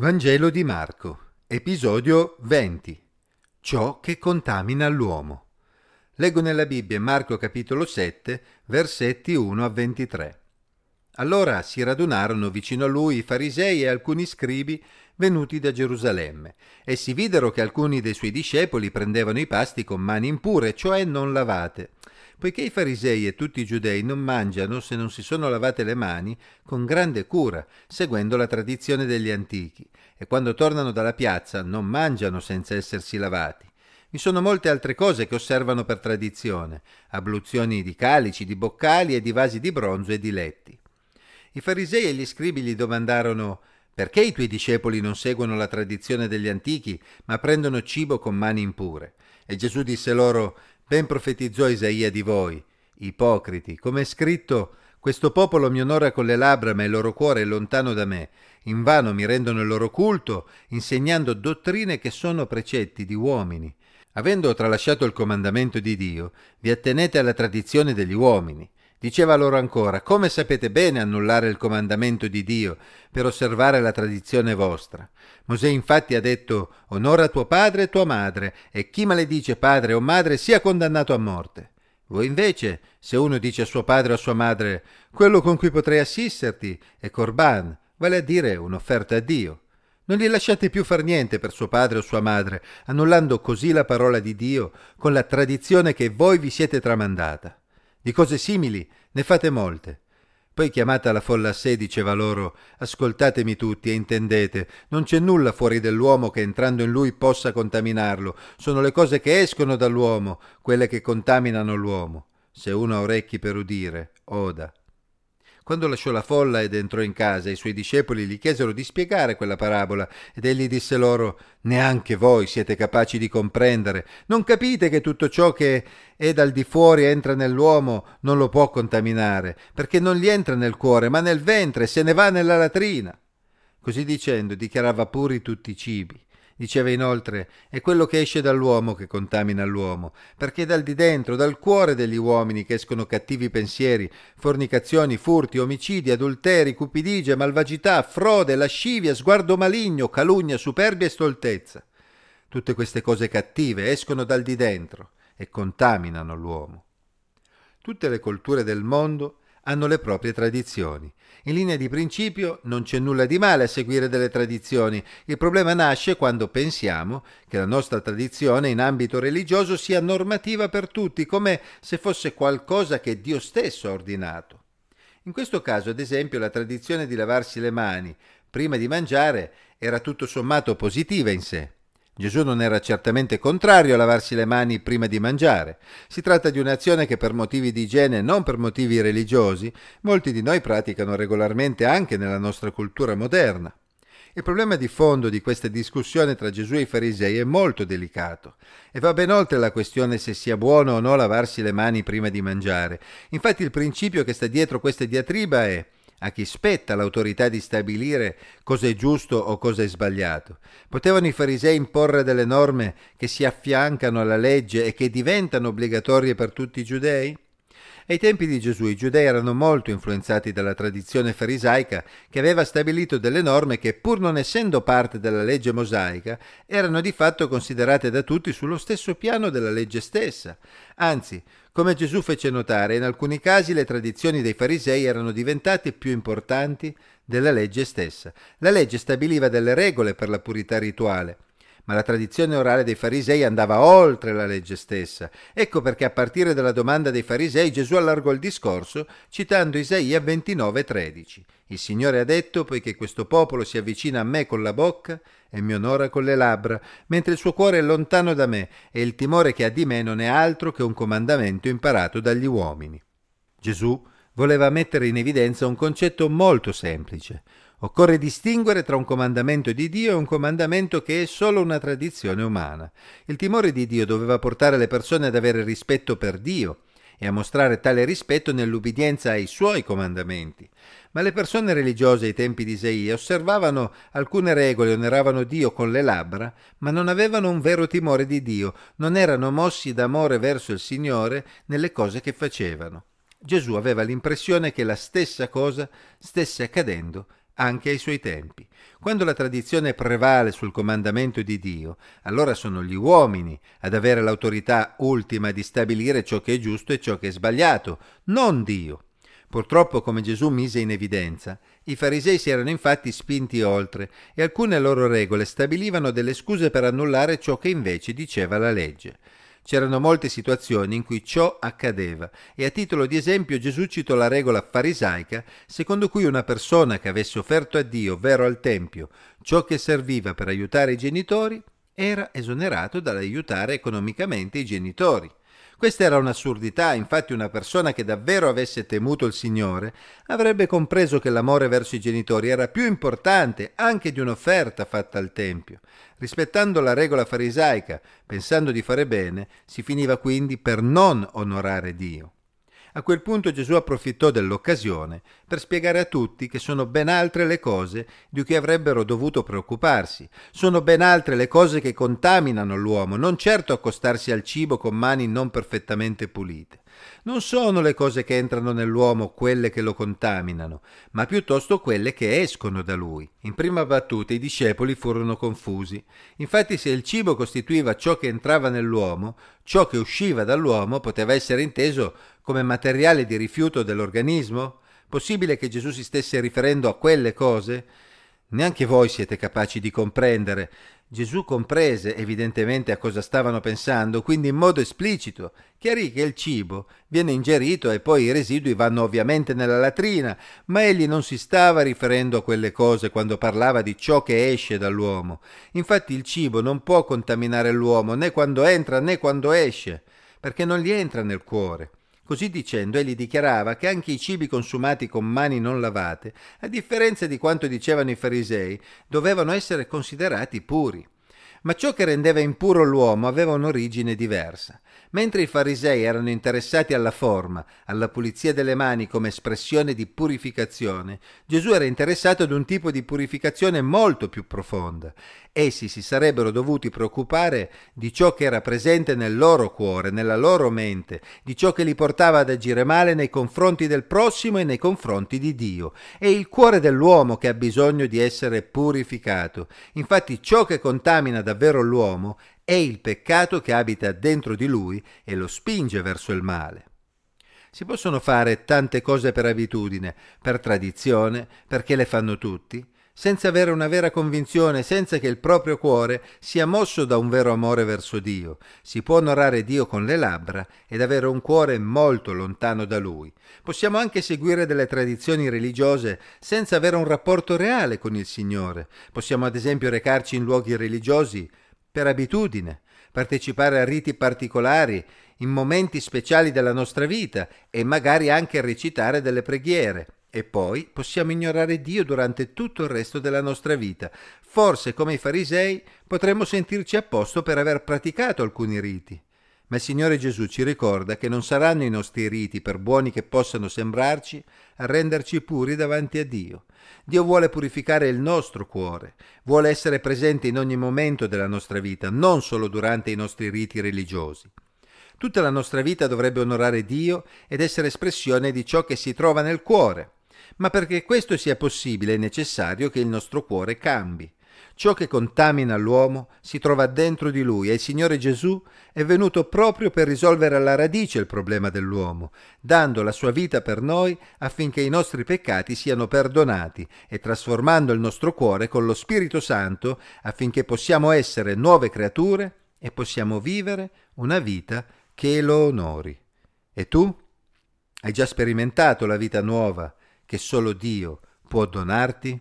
Vangelo di Marco, episodio 20. Ciò che contamina l'uomo. Leggo nella Bibbia Marco capitolo 7, versetti 1 a 23. Allora si radunarono vicino a lui i farisei e alcuni scribi venuti da Gerusalemme, e si videro che alcuni dei suoi discepoli prendevano i pasti con mani impure, cioè non lavate poiché i farisei e tutti i giudei non mangiano se non si sono lavate le mani con grande cura, seguendo la tradizione degli antichi, e quando tornano dalla piazza non mangiano senza essersi lavati. Vi sono molte altre cose che osservano per tradizione, abluzioni di calici, di boccali e di vasi di bronzo e di letti. I farisei e gli scribi gli domandarono perché i tuoi discepoli non seguono la tradizione degli antichi, ma prendono cibo con mani impure? E Gesù disse loro Ben profetizzò Isaia di voi, ipocriti, come è scritto questo popolo mi onora con le labbra, ma il loro cuore è lontano da me. Invano mi rendono il loro culto, insegnando dottrine che sono precetti di uomini. Avendo tralasciato il comandamento di Dio, vi attenete alla tradizione degli uomini. Diceva loro ancora, come sapete bene annullare il comandamento di Dio per osservare la tradizione vostra? Mosè infatti ha detto onora tuo padre e tua madre, e chi maledice padre o madre sia condannato a morte. Voi invece, se uno dice a suo padre o a sua madre quello con cui potrei assisterti è Corban, vale a dire un'offerta a Dio. Non gli lasciate più far niente per suo padre o sua madre, annullando così la parola di Dio con la tradizione che voi vi siete tramandata. Di cose simili ne fate molte. Poi chiamata la folla a sé diceva loro Ascoltatemi tutti e intendete, non c'è nulla fuori dell'uomo che entrando in lui possa contaminarlo, sono le cose che escono dall'uomo, quelle che contaminano l'uomo. Se uno ha orecchi per udire, oda. Quando lasciò la folla ed entrò in casa, i suoi discepoli gli chiesero di spiegare quella parabola, ed egli disse loro Neanche voi siete capaci di comprendere. Non capite che tutto ciò che è dal di fuori entra nell'uomo non lo può contaminare, perché non gli entra nel cuore, ma nel ventre, se ne va nella latrina. Così dicendo dichiarava puri tutti i cibi. Diceva inoltre, è quello che esce dall'uomo che contamina l'uomo, perché dal di dentro, dal cuore degli uomini che escono cattivi pensieri, fornicazioni, furti, omicidi, adulteri, cupidigie, malvagità, frode, lascivia, sguardo maligno, calunnia, superbia e stoltezza. Tutte queste cose cattive escono dal di dentro e contaminano l'uomo. Tutte le culture del mondo hanno le proprie tradizioni. In linea di principio non c'è nulla di male a seguire delle tradizioni, il problema nasce quando pensiamo che la nostra tradizione in ambito religioso sia normativa per tutti, come se fosse qualcosa che Dio stesso ha ordinato. In questo caso, ad esempio, la tradizione di lavarsi le mani prima di mangiare era tutto sommato positiva in sé. Gesù non era certamente contrario a lavarsi le mani prima di mangiare. Si tratta di un'azione che per motivi di igiene, non per motivi religiosi, molti di noi praticano regolarmente anche nella nostra cultura moderna. Il problema di fondo di questa discussione tra Gesù e i farisei è molto delicato e va ben oltre la questione se sia buono o no lavarsi le mani prima di mangiare. Infatti il principio che sta dietro questa diatriba è a chi spetta l'autorità di stabilire cosa è giusto o cosa è sbagliato. Potevano i farisei imporre delle norme che si affiancano alla legge e che diventano obbligatorie per tutti i giudei? Ai tempi di Gesù i giudei erano molto influenzati dalla tradizione farisaica che aveva stabilito delle norme che, pur non essendo parte della legge mosaica, erano di fatto considerate da tutti sullo stesso piano della legge stessa. Anzi, come Gesù fece notare, in alcuni casi le tradizioni dei farisei erano diventate più importanti della legge stessa. La legge stabiliva delle regole per la purità rituale ma la tradizione orale dei farisei andava oltre la legge stessa. Ecco perché a partire dalla domanda dei farisei Gesù allargò il discorso citando Isaia 29:13. Il Signore ha detto, poiché questo popolo si avvicina a me con la bocca e mi onora con le labbra, mentre il suo cuore è lontano da me e il timore che ha di me non è altro che un comandamento imparato dagli uomini. Gesù voleva mettere in evidenza un concetto molto semplice. Occorre distinguere tra un comandamento di Dio e un comandamento che è solo una tradizione umana. Il timore di Dio doveva portare le persone ad avere rispetto per Dio e a mostrare tale rispetto nell'ubbidienza ai suoi comandamenti. Ma le persone religiose ai tempi di Isaia osservavano alcune regole, onoravano Dio con le labbra, ma non avevano un vero timore di Dio, non erano mossi d'amore verso il Signore nelle cose che facevano. Gesù aveva l'impressione che la stessa cosa stesse accadendo anche ai suoi tempi. Quando la tradizione prevale sul comandamento di Dio, allora sono gli uomini ad avere l'autorità ultima di stabilire ciò che è giusto e ciò che è sbagliato, non Dio. Purtroppo, come Gesù mise in evidenza, i farisei si erano infatti spinti oltre e alcune loro regole stabilivano delle scuse per annullare ciò che invece diceva la legge. C'erano molte situazioni in cui ciò accadeva e a titolo di esempio Gesù citò la regola farisaica secondo cui una persona che avesse offerto a Dio, ovvero al Tempio, ciò che serviva per aiutare i genitori, era esonerato dall'aiutare economicamente i genitori. Questa era un'assurdità, infatti una persona che davvero avesse temuto il Signore avrebbe compreso che l'amore verso i genitori era più importante anche di un'offerta fatta al Tempio. Rispettando la regola farisaica, pensando di fare bene, si finiva quindi per non onorare Dio. A quel punto Gesù approfittò dell'occasione per spiegare a tutti che sono ben altre le cose di cui avrebbero dovuto preoccuparsi. Sono ben altre le cose che contaminano l'uomo, non certo accostarsi al cibo con mani non perfettamente pulite. Non sono le cose che entrano nell'uomo quelle che lo contaminano, ma piuttosto quelle che escono da lui. In prima battuta i discepoli furono confusi. Infatti se il cibo costituiva ciò che entrava nell'uomo, ciò che usciva dall'uomo poteva essere inteso come materiale di rifiuto dell'organismo? Possibile che Gesù si stesse riferendo a quelle cose? Neanche voi siete capaci di comprendere. Gesù comprese evidentemente a cosa stavano pensando, quindi in modo esplicito chiarì che il cibo viene ingerito e poi i residui vanno ovviamente nella latrina, ma egli non si stava riferendo a quelle cose quando parlava di ciò che esce dall'uomo. Infatti il cibo non può contaminare l'uomo né quando entra né quando esce, perché non gli entra nel cuore. Così dicendo, egli dichiarava che anche i cibi consumati con mani non lavate, a differenza di quanto dicevano i farisei, dovevano essere considerati puri. Ma ciò che rendeva impuro l'uomo aveva un'origine diversa. Mentre i farisei erano interessati alla forma, alla pulizia delle mani come espressione di purificazione, Gesù era interessato ad un tipo di purificazione molto più profonda. Essi si sarebbero dovuti preoccupare di ciò che era presente nel loro cuore, nella loro mente, di ciò che li portava ad agire male nei confronti del prossimo e nei confronti di Dio. È il cuore dell'uomo che ha bisogno di essere purificato. Infatti ciò che contamina davvero l'uomo è il peccato che abita dentro di lui e lo spinge verso il male. Si possono fare tante cose per abitudine, per tradizione, perché le fanno tutti, senza avere una vera convinzione, senza che il proprio cuore sia mosso da un vero amore verso Dio. Si può onorare Dio con le labbra ed avere un cuore molto lontano da Lui. Possiamo anche seguire delle tradizioni religiose senza avere un rapporto reale con il Signore. Possiamo ad esempio recarci in luoghi religiosi per abitudine, partecipare a riti particolari, in momenti speciali della nostra vita e magari anche recitare delle preghiere. E poi possiamo ignorare Dio durante tutto il resto della nostra vita. Forse, come i farisei, potremmo sentirci a posto per aver praticato alcuni riti. Ma il Signore Gesù ci ricorda che non saranno i nostri riti, per buoni che possano sembrarci, a renderci puri davanti a Dio. Dio vuole purificare il nostro cuore, vuole essere presente in ogni momento della nostra vita, non solo durante i nostri riti religiosi. Tutta la nostra vita dovrebbe onorare Dio ed essere espressione di ciò che si trova nel cuore. Ma perché questo sia possibile è necessario che il nostro cuore cambi. Ciò che contamina l'uomo si trova dentro di lui e il Signore Gesù è venuto proprio per risolvere alla radice il problema dell'uomo, dando la sua vita per noi affinché i nostri peccati siano perdonati e trasformando il nostro cuore con lo Spirito Santo affinché possiamo essere nuove creature e possiamo vivere una vita che lo onori. E tu? Hai già sperimentato la vita nuova che solo Dio può donarti?